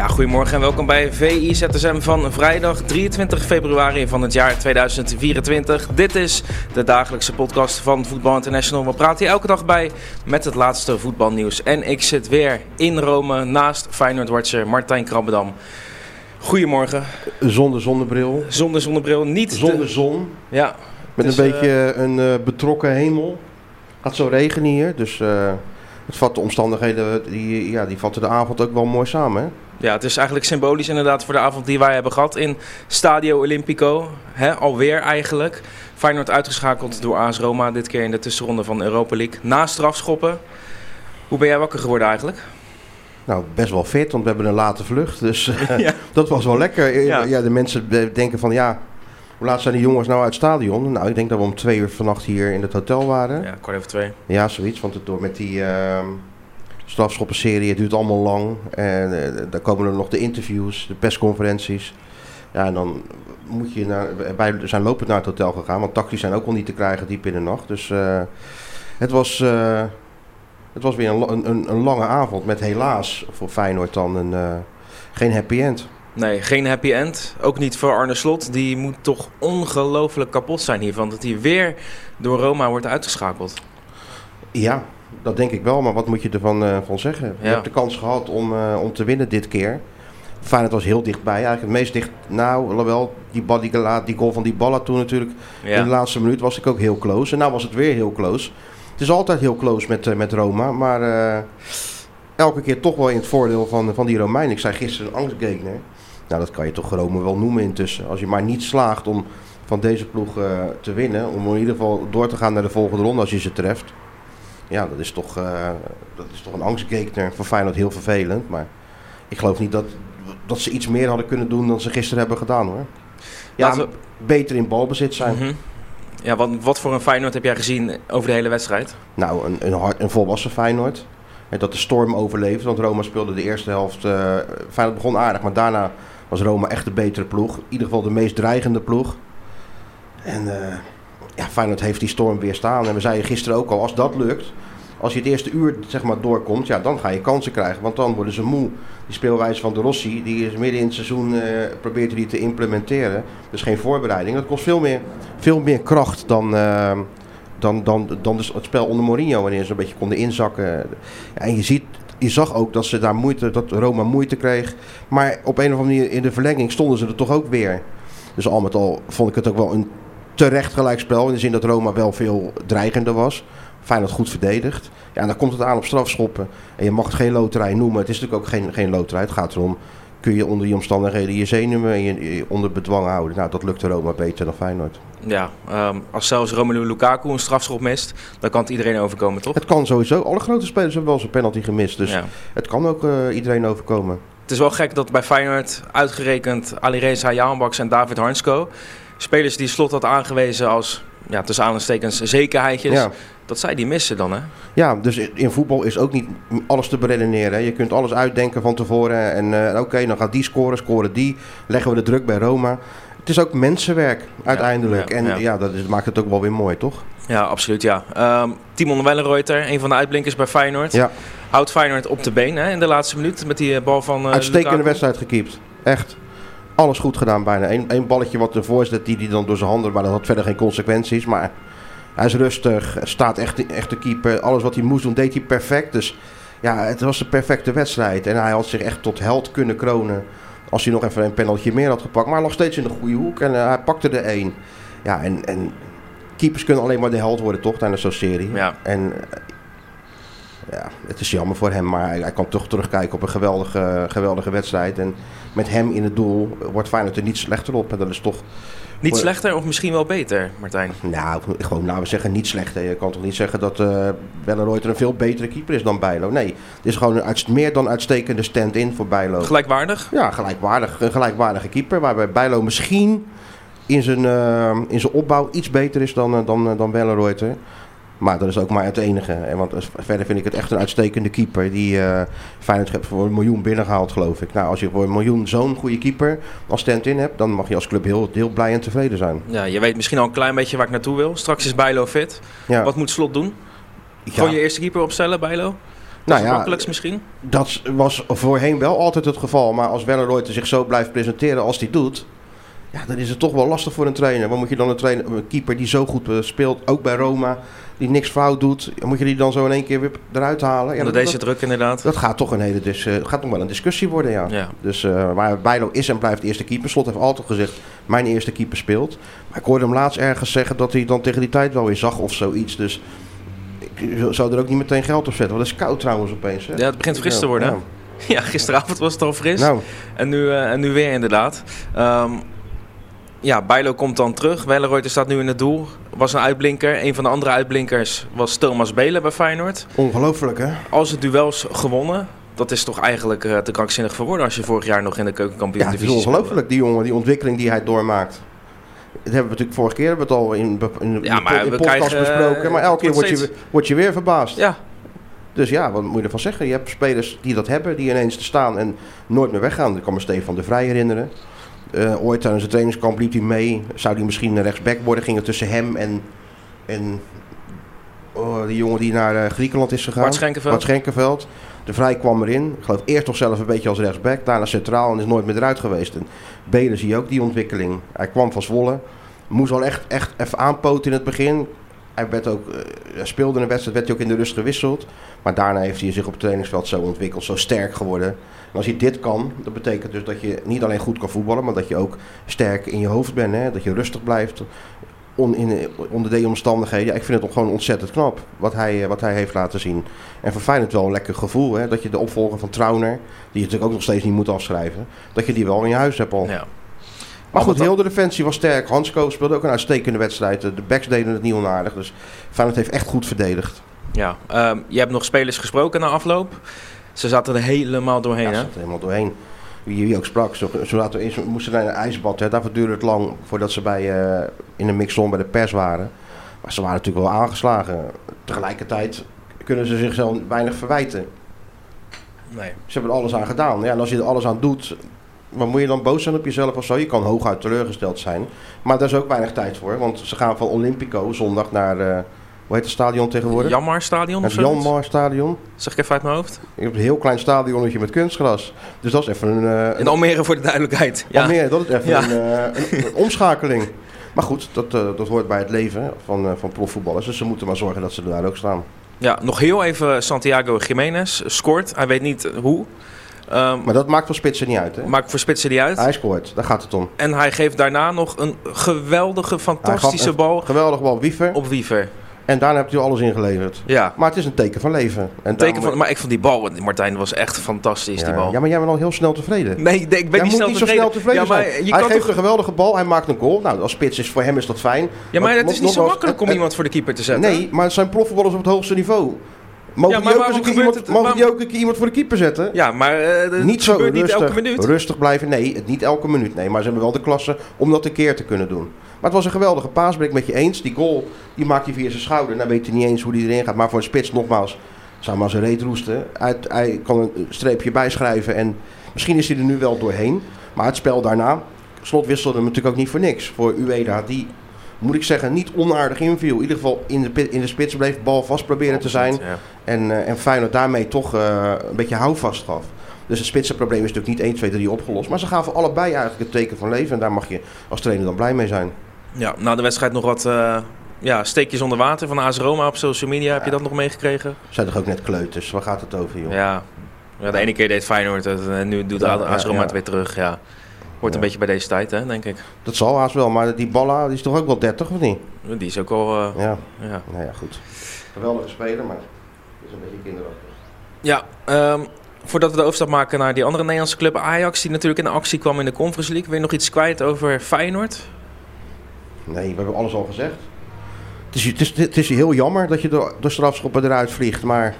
Ja, goedemorgen en welkom bij VI ZSM van vrijdag 23 februari van het jaar 2024. Dit is de dagelijkse podcast van Voetbal International. We praten hier elke dag bij met het laatste voetbalnieuws. En ik zit weer in Rome naast Feyenoord-watcher Martijn Krabbedam. Goedemorgen. Zonder zonnebril. Zonder zonnebril, niet Zonder de... zon. Ja. Met Dus, een beetje een eh, betrokken hemel. Gaat zo regenen hier. Dus eh, het vat de omstandigheden, die, ja, die vatten de avond ook wel mooi samen. Hè? Ja, het is eigenlijk symbolisch inderdaad voor de avond die wij hebben gehad in Stadio Olimpico. Hè, alweer eigenlijk. Feyenoord uitgeschakeld door AS Roma, dit keer in de tussenronde van Europa League. Na strafschoppen. Hoe ben jij wakker geworden eigenlijk? Nou, best wel fit, want we hebben een late vlucht. Dus eh, Ja. dat was wel lekker. Ja. Ja. de mensen denken van ja, hoe laat zijn de jongens nou uit het stadion? Nou, ik denk dat we om twee uur vannacht hier in het hotel waren. Ja, kwart over twee. Ja, zoiets. Want het door met die ehm strafschoppenserie, het duurt allemaal lang. En eh, daar komen er nog de interviews, de persconferenties. Ja, en dan moet je naar, wij zijn lopend naar het hotel gegaan, want taxis zijn ook al niet te krijgen diep in de nacht. Dus eh, het, was, eh, het was weer een, een, een, lange avond met helaas voor Feyenoord dan een, geen happy end. Nee, geen happy end. Ook niet voor Arne Slot. Die moet toch ongelooflijk kapot zijn hiervan. Dat hij weer door Roma wordt uitgeschakeld. Ja, dat denk ik wel, maar wat moet je ervan eh, van zeggen? Je hebt de kans gehad om, eh, om te winnen dit keer. Feyenoord was heel dichtbij, eigenlijk het meest dicht. Nou, wel, die, bal- die, die goal van die ballen toen natuurlijk. In de laatste minuut was ik ook heel close. En nou was het weer heel close. Het is altijd heel close met, eh, met Roma, maar elke keer toch wel in het voordeel van, van die Romein. Ik zei gisteren een angstgegner. Nou, dat kan je toch Rome wel noemen intussen. Als je maar niet slaagt om van deze ploeg te winnen, om in ieder geval door te gaan naar de volgende ronde als je ze treft. Ja, dat is toch, eh, dat is toch een angstgegner. Voor Feyenoord heel vervelend, maar ik geloof niet dat, dat ze iets meer hadden kunnen doen dan ze gisteren hebben gedaan hoor. Ja, we- beter in balbezit zijn. Mhm. ja wat, wat voor een Feyenoord heb jij gezien over de hele wedstrijd? Nou, een, een, hard, een volwassen Feyenoord. En dat de storm overleefde, want Roma speelde de eerste helft. eh Feyenoord begon aardig, maar daarna was Roma echt de betere ploeg. In ieder geval de meest dreigende ploeg. En eh, ja, Feyenoord heeft die storm weerstaan. En we zeiden gisteren ook al, als dat lukt, als je het eerste uur zeg maar, doorkomt, ja, dan ga je kansen krijgen. Want dan worden ze moe. Die speelwijze van de Rossi, die is midden in het seizoen, eh, probeert die te implementeren. Dus geen voorbereiding. Dat kost veel meer, veel meer kracht dan, eh, dan, dan, dan dus het spel onder Mourinho, wanneer ze een beetje konden inzakken. En je, ziet, je zag ook dat ze daar moeite, dat Roma moeite kreeg. Maar op een of andere manier in de verlenging stonden ze er toch ook weer. Dus al met al vond ik het ook wel een terecht gelijkspel. In de zin dat Roma wel veel dreigender was. Feyenoord goed verdedigd. Ja, en dan komt het aan op strafschoppen. En je mag het geen loterij noemen. Het is natuurlijk ook geen, geen loterij. Het gaat erom, kun je onder die omstandigheden je zenuwen en je, je onder bedwang houden. Nou, dat lukte Roma beter dan Feyenoord. Ja, ehm, als zelfs Romelu Lukaku een strafschop mist, dan kan het iedereen overkomen, toch? Het kan sowieso. Alle grote spelers hebben wel eens een penalty gemist. Dus Ja. het kan ook eh, iedereen overkomen. Het is wel gek dat bij Feyenoord uitgerekend Alireza Jaanbaks en David Harnsko, spelers die Slot had aangewezen als, ja, tussen aanhalingstekens, zekerheidjes, Ja. dat zij die missen dan, hè? Ja, dus in voetbal is ook niet alles te beredeneren. hè. Je kunt alles uitdenken van tevoren. En eh, oké, dan gaat die scoren, scoren die. Leggen we de druk bij Roma. Het is ook mensenwerk uiteindelijk. ja, en ja. dat is, maakt het ook wel weer mooi, toch? Ja, absoluut, ja. Ehm, Timon Wellenreuter, een van de uitblinkers bij Feyenoord, Ja, houdt Feyenoord op de been hè, in de laatste minuut met die eh, bal van eh, uitstekende Lukaku. wedstrijd gekiept. Echt. Alles goed gedaan bijna. Eén één balletje wat ervoor zit, die hij dan door zijn handen... Maar dat had verder geen consequenties. Maar hij is rustig, staat echt, echt de keeper. Alles wat hij moest doen, deed hij perfect. Dus ja, het was de perfecte wedstrijd. En hij had zich echt tot held kunnen kronen... als hij nog even een penaltje meer had gepakt. Maar hij lag steeds in de goede hoek en eh, hij pakte er één. Ja, en, en keepers kunnen alleen maar de held worden, toch, tijdens zo'n serie. Ja. En ja, het is jammer voor hem, maar hij, hij kan toch terugkijken op een geweldige, geweldige wedstrijd. En met hem in het doel wordt Feyenoord er niet slechter op. En dat is toch Niet Voor- slechter of misschien wel beter, Martijn? Nou, gewoon laten we zeggen niet slecht. hè. Je kan toch niet zeggen dat Welleroyter een veel betere keeper is dan Bijlo. Nee, het is gewoon een meer dan uitstekende stand-in voor Bijlo. Gelijkwaardig? Ja, gelijkwaardig, een gelijkwaardige keeper. Waarbij Bijlo misschien in zijn, eh, in zijn opbouw iets beter is dan, eh, dan, dan Welleroyter. Maar dat is ook maar het enige. En want verder vind ik het echt een uitstekende keeper. Die eh Feyenoord heeft voor een miljoen binnengehaald, geloof ik. Nou, als je voor een miljoen zo'n goede keeper als stand-in hebt... dan mag je als club heel, heel blij en tevreden zijn. Ja, je weet misschien al een klein beetje waar ik naartoe wil. Straks is Bijlo fit. Ja. Wat moet Slot doen? Ja. Gewoon je eerste keeper opstellen, Bijlo? Dat Nou ja, makkelijkst misschien? Dat was voorheen wel altijd het geval. Maar als Welleroyter zich zo blijft presenteren als hij doet... Ja, dan is het toch wel lastig voor een trainer. Wat moet je dan een, trainer, een keeper die zo goed eh, speelt, ook bij Roma... die niks fout doet, moet je die dan zo in één keer weer eruit halen? Ja, Onder dat, deze dat, ik inderdaad. dat gaat toch een hele dis, eh, gaat nog wel een discussie worden, ja. Ja. Dus uh, waar Bijlo is en blijft eerste keeper. Slot heeft altijd gezegd, mijn eerste keeper speelt. Maar ik hoorde hem laatst ergens zeggen dat hij dan tegen die tijd wel weer zag of zoiets. Dus ik zou er ook niet meteen geld op zetten. Want het is koud trouwens opeens. Hè? Ja, het begint fris te worden. Ja. Ja, gisteravond was het al fris. Nou, En, nu, uh, en nu weer inderdaad. Um, ja, Bijlo komt dan terug. Welleroyter staat nu in het doel. Was een uitblinker. Een van de andere uitblinkers was Thomas Belen bij Feyenoord. ongelooflijk hè? Als het duels gewonnen, dat is toch eigenlijk uh, te krankzinnig voor woorden als je vorig jaar nog in de keukenkampioen Ja, het is ongelooflijk die jongen, die ontwikkeling die hij doormaakt. Dat hebben we natuurlijk vorige keer hebben we het al in, in, ja, in, maar in we podcast krijgen, besproken. Maar elke keer word je, word je weer verbaasd. Ja. Dus ja, wat moet je ervan zeggen? Je hebt spelers die dat hebben, die ineens te staan en nooit meer weggaan. Ik kan me Stefan de Vrij herinneren. Uh, ooit tijdens het trainingskamp liep hij mee. Zou hij misschien rechtsback worden? Ging het tussen hem en, en oh, die jongen die naar uh, Griekenland is gegaan. Bart Schenkenveld. De Vrij kwam erin. Ik geloof eerst toch zelf een beetje als rechtsback. Daarna centraal en is nooit meer eruit geweest. En Belen zie je ook die ontwikkeling. Hij kwam van Zwolle. Moest al echt, echt even aanpoten in het begin. Hij werd ook, uh, speelde een wedstrijd, werd hij ook in de rust gewisseld. Maar daarna heeft hij zich op het trainingsveld zo ontwikkeld, zo sterk geworden. En als hij dit kan, dat betekent dus dat je niet alleen goed kan voetballen, maar dat je ook sterk in je hoofd bent. Hè? Dat je rustig blijft in, onder deze omstandigheden. Ik vind het gewoon ontzettend knap wat hij, wat hij heeft laten zien. En voor Feyenoord wel een lekker gevoel. Hè? Dat je de opvolger van Trauner, die je natuurlijk ook nog steeds niet moet afschrijven, dat je die wel in je huis hebt al. Ja. Maar goed, heel de defensie was sterk. Hansko speelde ook een uitstekende wedstrijd. De backs deden het niet onaardig. Dus Feyenoord heeft echt goed verdedigd. Ja, um, je hebt nog spelers gesproken na afloop. Ze zaten er helemaal doorheen, ja, ze zaten er helemaal doorheen. Wie, wie ook sprak. Zaten we, moesten naar een ijsbad. Hè. Daarvoor duurde het lang voordat ze bij, uh, in de mixzone bij de pers waren. Maar ze waren natuurlijk wel aangeslagen. Tegelijkertijd kunnen ze zichzelf weinig verwijten. Nee. Ze hebben er alles aan gedaan. Ja, en als je er alles aan doet, maar moet je dan boos zijn op jezelf of zo? Je kan hooguit teleurgesteld zijn. Maar daar is ook weinig tijd voor. Want ze gaan van Olympico zondag naar... Uh, hoe heet het stadion tegenwoordig? Janmar Stadion Het Janmar Stadion. Zeg ik even uit mijn hoofd? Je hebt een heel klein stadionnetje met kunstgras. Dus dat is even een... Uh, In Almere voor de duidelijkheid. Ja. Almere, dat is even ja. een, uh, een, een, omschakeling. Maar goed, dat, uh, dat hoort bij het leven van, van profvoetballers. Dus ze moeten maar zorgen dat ze daar ook staan. Ja, nog heel even Santiago Jiménez scoort. Hij weet niet hoe. Um, maar dat maakt voor spitsen niet uit, hè? Maakt voor spitsen niet uit. Hij scoort, daar gaat het om. En hij geeft daarna nog een geweldige, fantastische een bal. Geweldige bal, Wiever. Op Wiever. En daarna hebt u alles ingeleverd. Ja. Maar het is een teken van leven. En teken van, maar ik vond die bal, Martijn, was echt fantastisch, ja, die bal. Ja, maar jij bent al heel snel tevreden. Nee, ik ben jij niet, snel, niet zo snel tevreden ja, maar zijn. Je hij kan geeft toch... een geweldige bal, hij maakt een goal. Nou, als spits is voor hem is dat fijn. Ja, maar Want het is niet zo makkelijk om het- iemand voor de keeper te zetten. Nee, maar het zijn profvoetballers op het hoogste niveau. Mogen Ja, maar die ook een keer iemand, het- mogen die waarom- ook een keer iemand voor de keeper zetten? Ja, maar uh, het niet zo gebeurt rustig, niet elke minuut. rustig blijven. Nee, het niet elke minuut. Nee, maar ze hebben wel de klasse om dat een keer te kunnen doen. Maar het was een geweldige paas, ben ik met je eens. Die goal, die maakt hij via zijn schouder. Dan weet hij niet eens hoe die erin gaat. Maar voor een spits, nogmaals, zou maar zijn reet roesten. Hij, hij kan een streepje bijschrijven en misschien is hij er nu wel doorheen. Maar het spel daarna, Slot wisselde hem natuurlijk ook niet voor niks. Voor Ueda, die, moet ik zeggen, niet onaardig inviel. In ieder geval in de, in de spits bleef, bal vast proberen te zijn. Ja. En, uh, en Feyenoord daarmee toch uh, een beetje houvast gaf. Dus het spitsenprobleem is natuurlijk niet 1, 2, 3 opgelost. Maar ze gaven allebei eigenlijk het teken van leven. En daar mag je als trainer dan blij mee zijn. ja, na de wedstrijd nog wat uh, ja, steekjes onder water van AS Roma op social media. Heb je dat nog meegekregen? Zijn toch ook net kleuters? Waar gaat het over, joh? Ja, ja de ene keer deed Feyenoord het en nu doet AS Roma het weer terug. Ja. Hoort een beetje bij deze tijd, hè, denk ik. Dat zal haast wel. Maar die Balla die is toch ook wel 30 of niet? Die is ook al... eh, Ja, ja. nou ja, goed. Geweldige speler, maar is een beetje kinderachtig. Ja, ehm, voordat we de overstap maken naar die andere Nederlandse club Ajax, die natuurlijk in actie kwam in de Conference League. Wil je nog iets kwijt over Feyenoord? Nee, we hebben alles al gezegd. Het is, het is, het is heel jammer dat je de, de strafschoppen eruit vliegt, maar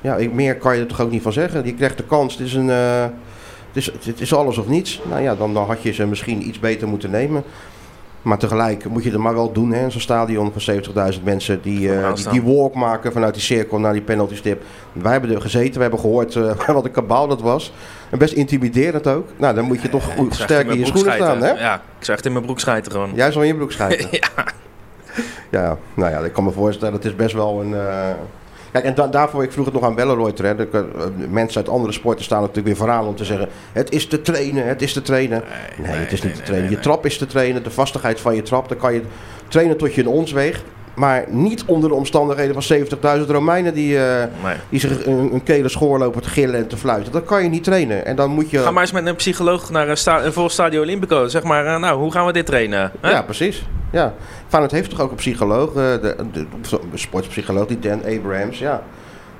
ja, meer kan je er toch ook niet van zeggen. Je krijgt de kans, het is, een, eh, het is, het is alles of niets. Nou ja, dan, dan had je ze misschien iets beter moeten nemen. Maar tegelijk moet je het maar wel doen, hè. Zo'n stadion van 70.000 mensen die, eh, Gaan die, die walk maken vanuit die cirkel naar die penalty stip. Wij hebben er gezeten, we hebben gehoord eh, wat een kabaal dat was. En best intimiderend ook. Nou, dan moet je toch goed, sterk in je schoenen staan, hè? Ja, ik zou echt in mijn broek schijten gewoon. Jij zal in je broek schijten. ja. Ja, nou ja, ik kan me voorstellen, het is best wel een... eh, Kijk, en da- daarvoor, ik vroeg het nog aan Belleroyter, hè. De, eh, mensen uit andere sporten staan natuurlijk weer vooraan om te zeggen... Het is te trainen, het is te trainen. Nee, het is niet te trainen. Je trap is te trainen, de vastigheid van je trap. Dan kan je trainen tot je een ons weegt. Maar niet onder de omstandigheden van 70.000 Romeinen die, eh, Nee. die zich een, een kele schoor lopen te gillen en te fluiten. Dat kan je niet trainen. En dan moet je... Ga maar eens met een psycholoog naar een, sta een vol Stadio Olimpico. Zeg maar, eh, nou, hoe gaan we dit trainen? Hè? Ja, precies. Ja. Feyenoord heeft toch ook een psycholoog, eh, de, de, de sportpsycholoog, die Dan Abrahams. Ja.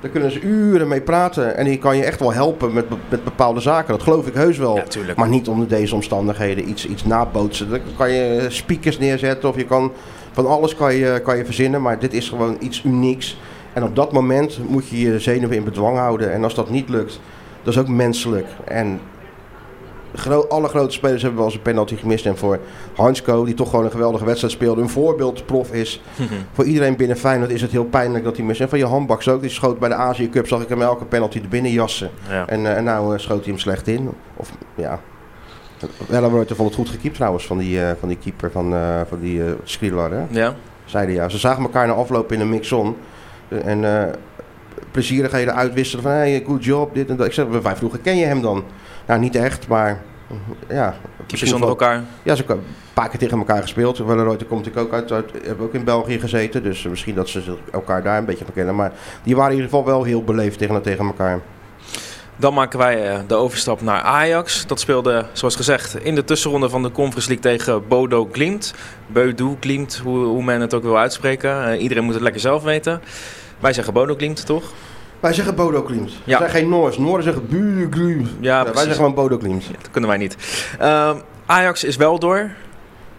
Daar kunnen ze uren mee praten. En die kan je echt wel helpen met, met bepaalde zaken. Dat geloof ik heus wel. Ja, maar niet onder deze omstandigheden iets, iets nabootsen. Dan kan je speakers neerzetten of je kan van alles kan je, kan je verzinnen. Maar dit is gewoon iets unieks. En op dat moment moet je je zenuwen in bedwang houden. En als dat niet lukt, dat is ook menselijk. En alle grote spelers hebben wel eens een penalty gemist. En voor Hansko, die toch gewoon een geweldige wedstrijd speelde, een voorbeeldprof is. voor iedereen binnen Feyenoord is het heel pijnlijk dat hij mist. En van je handbaks ook, die schoot bij de Azië Cup, zag ik hem elke penalty er binnen jassen. Ja. En, eh, en nou eh, schoot hij hem slecht in. Of ja. Wellenreuter vond het goed gekiept trouwens van die, eh, van die keeper van, van die Skrilar. Hè? Ja. Zeiden ja. Ze zagen elkaar na afloop in een mix-on. En plezierigheden uitwisselen van hey, good job, dit en dat. Ik zeg, wij vroegen, ken je hem dan? Nou, niet echt, maar ja. Misschien onder elkaar. Ja, ze hebben een paar keer tegen elkaar gespeeld. Wellenreuter komt natuurlijk ook uit, uit, hebben ook in België gezeten. Dus misschien dat ze elkaar daar een beetje van kennen. Maar die waren in ieder geval wel heel beleefd tegen, tegen elkaar. Dan maken wij eh, de overstap naar Ajax. Dat speelde, zoals gezegd, in de tussenronde van de Conference League tegen Bodo Glimt. Bodo Glimt, hoe, hoe men het ook wil uitspreken. Eh, iedereen moet het lekker zelf weten. Wij zeggen Bodo Glimt, toch? Wij zeggen Bodo Klimt. We Ja. zijn geen Noors. Noorden zeggen Bodo Klimt. Ja, wij zeggen gewoon Bodo Klimt. Ja, dat kunnen wij niet. Ehm, Ajax is wel door.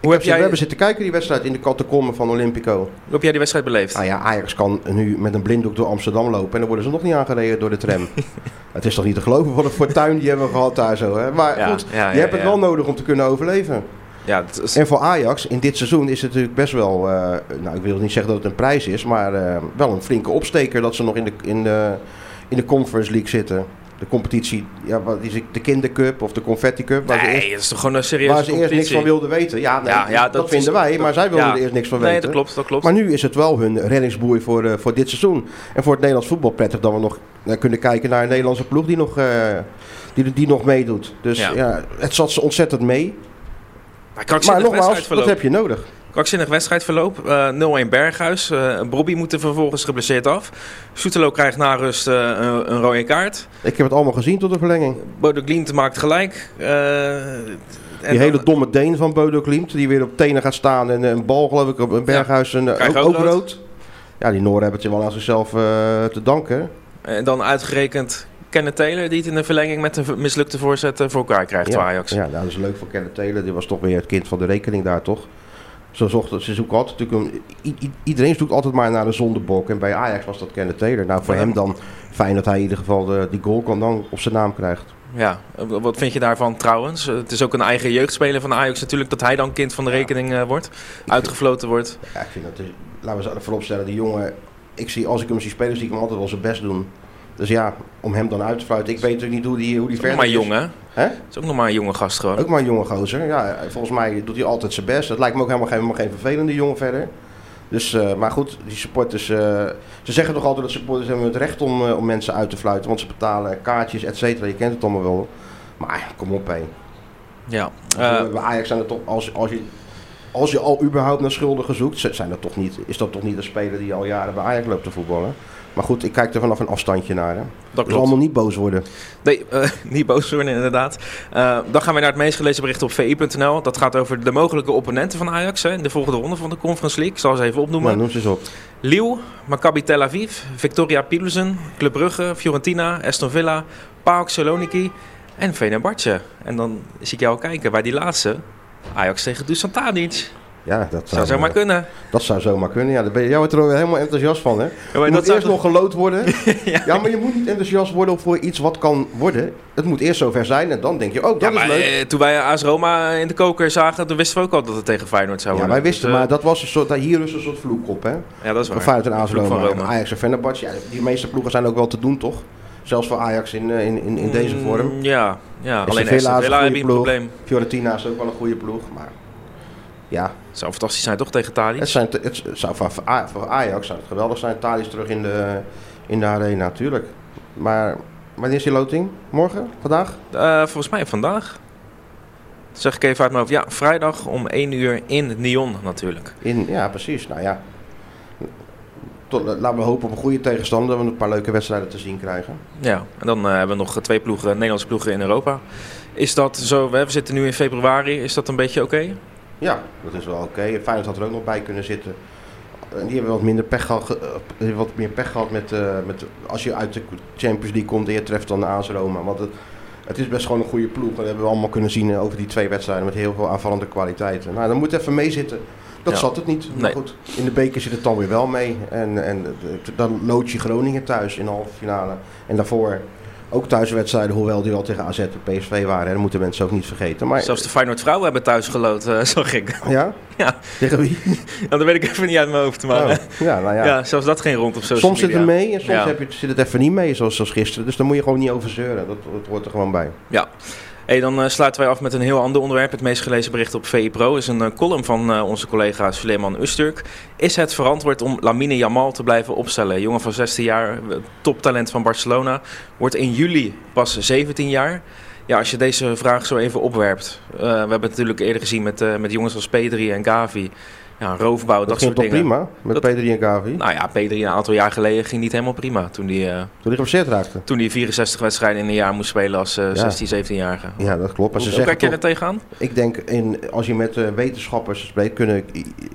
Hoe heb, We jij, hebben zitten kijken die wedstrijd in de catacomben van Olympico. hoe heb jij die wedstrijd beleefd? Nou ja, Ajax kan nu met een blinddoek door Amsterdam lopen en dan worden ze nog niet aangereden door de tram. het is toch niet te geloven wat een fortuin die hebben we gehad daar zo. Hè? Maar goed, je hebt het wel nodig om te kunnen overleven. Ja, dat is, En voor Ajax in dit seizoen is het natuurlijk best wel, eh, nou ik wil niet zeggen dat het een prijs is, maar eh, wel een flinke opsteker dat ze nog in de, in de, in de Conference League zitten. De competitie, ja, wat is het, de Kindercup of de Confetti Cup, waar, ze, nee, eerst, dat is toch gewoon een serieuze waar ze eerst niks van wilden weten. Ja, nee, Ja, ja, dat, dat vinden is- wij, maar zij wilden er eerst niks van Nee, weten. dat klopt, dat klopt. Maar nu is het wel hun reddingsboei voor, eh, voor dit seizoen. En voor het Nederlands voetbal prettig dat we nog kunnen kijken naar een Nederlandse ploeg die nog, die, die nog meedoet. Dus Ja. ja. het zat ze ontzettend mee. Maar nogmaals, wat heb je nodig? Krankzinnig wedstrijdverloop. Eh 0-1 Berghuis. Eh Bobby moet er vervolgens geblesseerd af. Soetelo krijgt na rust eh, een, een rode kaart. Ik heb het allemaal gezien tot de verlenging. Bodo Glimt maakt gelijk. En Die hele domme Deen van Bodo Klimt, die weer op tenen gaat staan en een bal geloof ik op een Berghuis en, eh, krijgt ook, rood. rood. Ja, die Noren hebben het wel aan zichzelf te danken. En dan uitgerekend Kenneth Taylor, die het in de verlenging met een mislukte voorzet voor elkaar krijgt ja. Ajax. Ja, nou, dat is leuk voor Kenneth Taylor. Die was toch weer het kind van de rekening daar, toch? Ze, zochten, ze zoeken altijd natuurlijk een, iedereen zoekt altijd maar naar een zondebok. En bij Ajax was dat Kenneth Taylor. Nou, voor Ja. hem dan fijn dat hij in ieder geval de, die goal kan dan op zijn naam krijgt. Ja, eh, wat vind je daarvan trouwens? Eh, Het is ook een eigen jeugdspeler van Ajax natuurlijk, dat hij dan kind van de rekening eh, wordt. Uitgefloten wordt. Ja, ik vind dat, laten we ze voorop stellen, die jongen, ik zie, als ik hem zie spelen, zie ik hem altijd wel zijn best doen. Dus ja, om hem dan uit te fluiten, ik weet natuurlijk niet hoe die, hoe die verder maar is. jong hè? Is ook nog maar een jonge gast gewoon. Ook maar een jonge gozer. Ja, volgens mij doet hij altijd zijn best. Het lijkt me ook helemaal geen, helemaal geen vervelende jongen verder. Dus, eh, maar goed, die supporters, eh, ze zeggen toch altijd dat supporters hebben het recht om, eh, om mensen uit te fluiten. Want ze betalen kaartjes, et cetera. Je kent het allemaal wel. Maar kom op, hé. Ja. Bij Ajax zijn er toch, als, als, je, als je al überhaupt naar schuldigen zoekt, zijn dat toch niet, is dat toch niet een speler die al jaren bij Ajax loopt te voetballen. Maar goed, ik kijk er vanaf een afstandje naar. Hè. dat Dus klopt. allemaal niet boos worden. Nee, eh, niet boos worden inderdaad. Eh, dan gaan we naar het meest gelezen bericht op vi.nl. Dat gaat over de mogelijke opponenten van Ajax hè, in de volgende ronde van de Conference League. Ik zal ze even opnoemen. Nou, noem ze eens op. Lille, Maccabi Tel Aviv, Victoria Pilsen, Club Brugge, Fiorentina, Aston Villa, PAOK Saloniki en Fenerbahce. En dan zie ik jou kijken bij die laatste. Ajax tegen Dusan Tadic. Ja, dat Zou zomaar kunnen. Dat zou zomaar kunnen. Ja, daar ben je, jij wordt er helemaal enthousiast van, hè? maar je moet eerst toch- nog gelood worden. ja. maar je moet niet enthousiast worden voor iets wat kan worden. Het moet eerst zover zijn en dan denk je, oh, dat Ja, is leuk. eh, toen wij AS Roma in de koker zagen, toen wisten we ook al dat het tegen Feyenoord zou Ja, worden. wij wisten, Dus, eh, maar dat was een soort, hier is een soort vloek op, hè? Ja, dat is waar. Feyenoord en AS Roma, Roma. Ajax en Fenerbahce. Ja, die meeste ploegen zijn ook wel te doen, toch? Zelfs voor Ajax in, eh, in, in, in deze Mm, vorm. Ja, ja. alleen Villa is een goede ploeg. probleem. Fiorentina is ook wel een goede ploeg, maar ja, Het zou fantastisch zijn toch tegen Tadic? het, zijn, het zou voor, voor Ajax zou het geweldig zijn. Thalys terug in de, in de arena, natuurlijk. Maar wanneer is die loting? Morgen? Vandaag? Eh, volgens mij vandaag. Dat zeg ik even uit mijn hoofd. Ja, vrijdag om 1 uur in Nyon natuurlijk. In, ja, precies. Nou ja. Tot, laten we hopen op een goede tegenstander. We een paar leuke wedstrijden te zien krijgen. Ja, en dan eh, hebben we nog twee ploegen, Nederlandse ploegen in Europa. Is dat zo, we we zitten nu in februari, is dat een beetje oké? Ja, dat is wel oké. Feyenoord had er ook nog bij kunnen zitten. En die hebben wat minder pech gehad, ge- eh, wat meer pech gehad met, eh, met als je uit de Champions League komt en je treft dan de AS Roma. Want het, het is best gewoon een goede ploeg. En dat hebben we allemaal kunnen zien eh, over die twee wedstrijden met heel veel aanvallende kwaliteiten. Nou, dan moet even meezitten. Dat Ja. zat het niet. Maar Nee. goed, in de beker zit het dan weer wel mee. En, en dan lood je Groningen thuis in de halve finale. En daarvoor ook thuiswedstrijden, hoewel die wel tegen AZ en PSV waren. En dat moeten mensen ook niet vergeten. Maar, Zelfs de Feyenoord vrouwen hebben thuis geloot, eh, zag ik. Ja? Ja. Tegen wie? Ja, dat weet ik even niet uit mijn hoofd, maar Oh, eh, ja, nou ja. ja. zelfs dat ging rond op social Soms zit media. het mee en soms Ja. heb je, zit het even niet mee, zoals, zoals gisteren. Dus daar moet je gewoon niet over zeuren. Dat, dat hoort er gewoon bij. Ja. Dan eh, sluiten wij af met een heel ander onderwerp. Het meest gelezen bericht op VI Pro is een eh, column van eh, onze collega Suleiman Usturk. Is het verantwoord om Lamine Yamal te blijven opstellen? Jongen van 16 jaar, toptalent van Barcelona, wordt in juli pas 17 jaar. Ja, als je deze vraag zo even opwerpt. we hebben het natuurlijk eerder gezien met, met jongens als Pedri en Gavi. Ja, roofbouw, dat, Dat, soort toch dingen. prima met Dat- Pedri en Gavi. Nou ja, Pedri een aantal jaar geleden ging niet helemaal prima. Toen hij eh, Toen hij geblesseerd raakte. toen die 64 wedstrijden in een jaar moest spelen als eh, 16, 17-jarige. Ja, dat klopt. Maar ze Hoe, kijk je er tegenaan? ik denk, in, als je met eh, wetenschappers spreekt, kunnen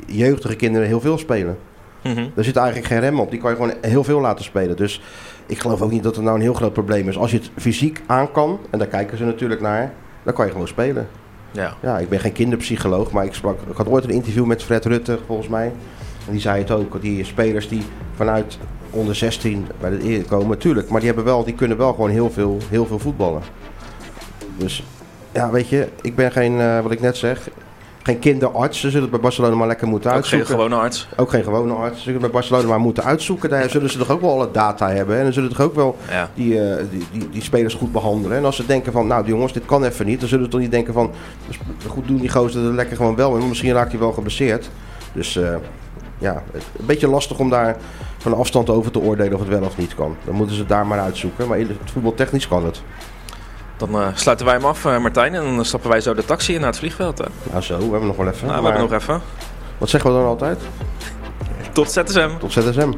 jeugdige kinderen heel veel spelen. Mhm. Daar zit eigenlijk geen rem op. Die kan je gewoon heel veel laten spelen. Dus ik geloof ook niet dat het nou een heel groot probleem is. Als je het fysiek aan kan, en daar kijken ze natuurlijk naar, dan kan je gewoon spelen. Ja. Ja, ik ben geen kinderpsycholoog, maar ik, sprak, ik had ooit een interview met Fred Rutte, volgens mij. En die zei het ook, die spelers die vanuit onder 16 bij de eer komen, tuurlijk. Maar die, hebben wel, die kunnen wel gewoon heel veel, heel veel voetballen. Dus ja, weet je, ik ben geen, eh, wat ik net zeg, geen kinderarts. Ze zullen het bij Barcelona maar lekker moeten Ook geen uitzoeken. gewone arts. Ook geen gewone arts. Ze zullen het bij Barcelona maar moeten uitzoeken. Daar zullen ze toch ook wel alle data hebben. En dan zullen ze toch ook wel Ja. die, eh, die, die, die spelers goed behandelen. En als ze denken van, nou die jongens, dit kan even niet. Dan zullen ze toch niet denken van, dus goed doen die gozer er lekker gewoon wel in. Misschien raakt hij wel geblesseerd. Dus eh, ja, een beetje lastig om daar van afstand over te oordelen of het wel of niet kan. Dan moeten ze het daar maar uitzoeken. Maar voetbaltechnisch kan het. Dan eh, sluiten wij hem af, eh, Martijn. En dan stappen wij zo de taxi in naar het vliegveld. Hè? Nou zo, we hebben nog wel even. Nou, we Maar hebben nog even. Wat zeggen we dan altijd? Tot ZSM. Tot ZSM.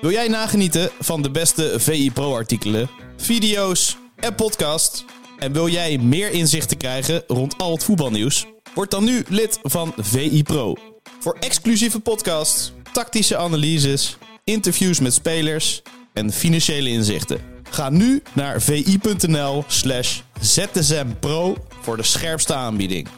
Wil jij nagenieten van de beste VI Pro artikelen, video's en podcast? En wil jij meer inzichten krijgen rond al het voetbalnieuws? Word dan nu lid van VI Pro. Voor exclusieve podcasts, tactische analyses, interviews met spelers en financiële inzichten. Ga nu naar vi.nl slash zsmpro voor de scherpste aanbieding.